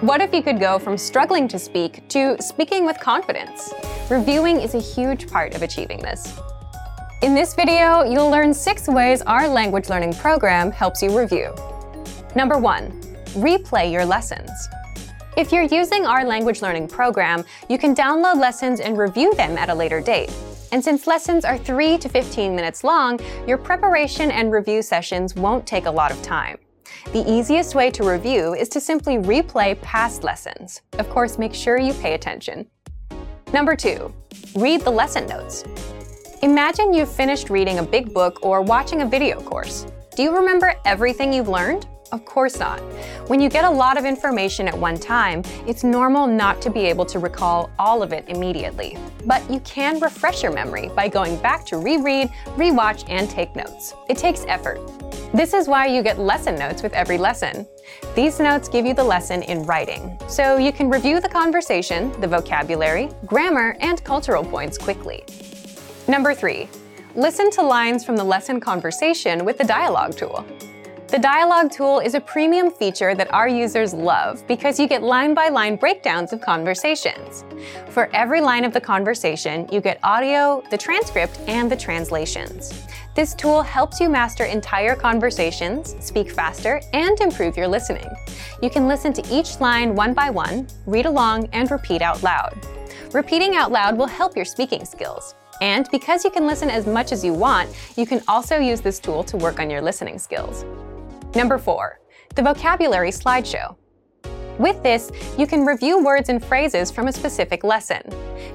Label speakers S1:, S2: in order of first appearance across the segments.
S1: What if you could go from struggling to speak to speaking with confidence? Reviewing is a huge part of achieving this. In this video, you'll learn six ways our language learning program helps you review. Number one, replay your lessons. If you're using our language learning program, you can download lessons and review them at a later date. And since lessons are 3 to 15 minutes long, your preparation and review sessions won't take a lot of time. The easiest way to review is to simply replay past lessons. Of course, make sure you pay attention. Number two, read the lesson notes. Imagine you've finished reading a big book or watching a video course. Do you remember everything you've learned? Of course not. When you get a lot of information at one time, it's normal not to be able to recall all of it immediately. But you can refresh your memory by going back to reread, rewatch, and take notes. It takes effort. This is why you get lesson notes with every lesson. These notes give you the lesson in writing, so you can review the conversation, the vocabulary, grammar, and cultural points quickly. Number three, listen to lines from the lesson conversation with the dialogue tool. The dialogue tool is a premium feature that our users love because you get line by line breakdowns of conversations. For every line of the conversation, you get audio, the transcript, and the translations. This tool helps you master entire conversations, speak faster, and improve your listening. You can listen to each line one by one, read along, and repeat out loud. Repeating out loud will help your speaking skills. And because you can listen as much as you want, you can also use this tool to work on your listening skills. Number four, the vocabulary slideshow. With this, you can review words and phrases from a specific lesson.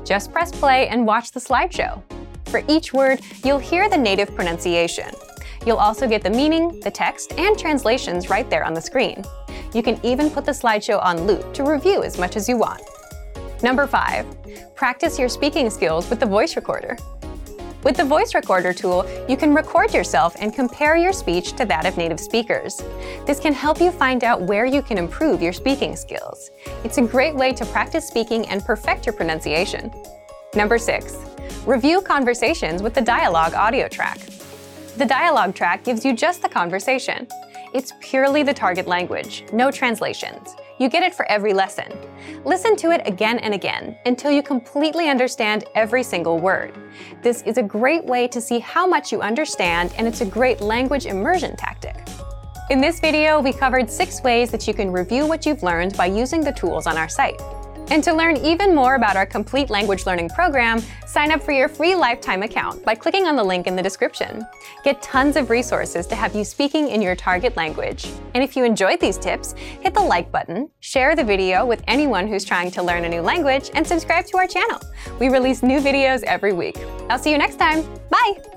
S1: Just press play and watch the slideshow. For each word, you'll hear the native pronunciation. You'll also get the meaning, the text, and translations right there on the screen. You can even put the slideshow on loop to review as much as you want. Number 5. Practice your speaking skills with the voice recorder. With the voice recorder tool, you can record yourself and compare your speech to that of native speakers. This can help you find out where you can improve your speaking skills. It's a great way to practice speaking and perfect your pronunciation. Number 6. Review conversations with the dialogue audio track. The dialogue track gives you just the conversation. It's purely the target language, no translations. You get it for every lesson. Listen to it again and again until you completely understand every single word. This is a great way to see how much you understand, and it's a great language immersion tactic. In this video, we covered six ways that you can review what you've learned by using the tools on our site. And to learn even more about our complete language learning program, sign up for your free lifetime account by clicking on the link in the description. Get tons of resources to have you speaking in your target language. And if you enjoyed these tips, hit the like button, share the video with anyone who's trying to learn a new language, and subscribe to our channel. We release new videos every week. I'll see you next time. Bye!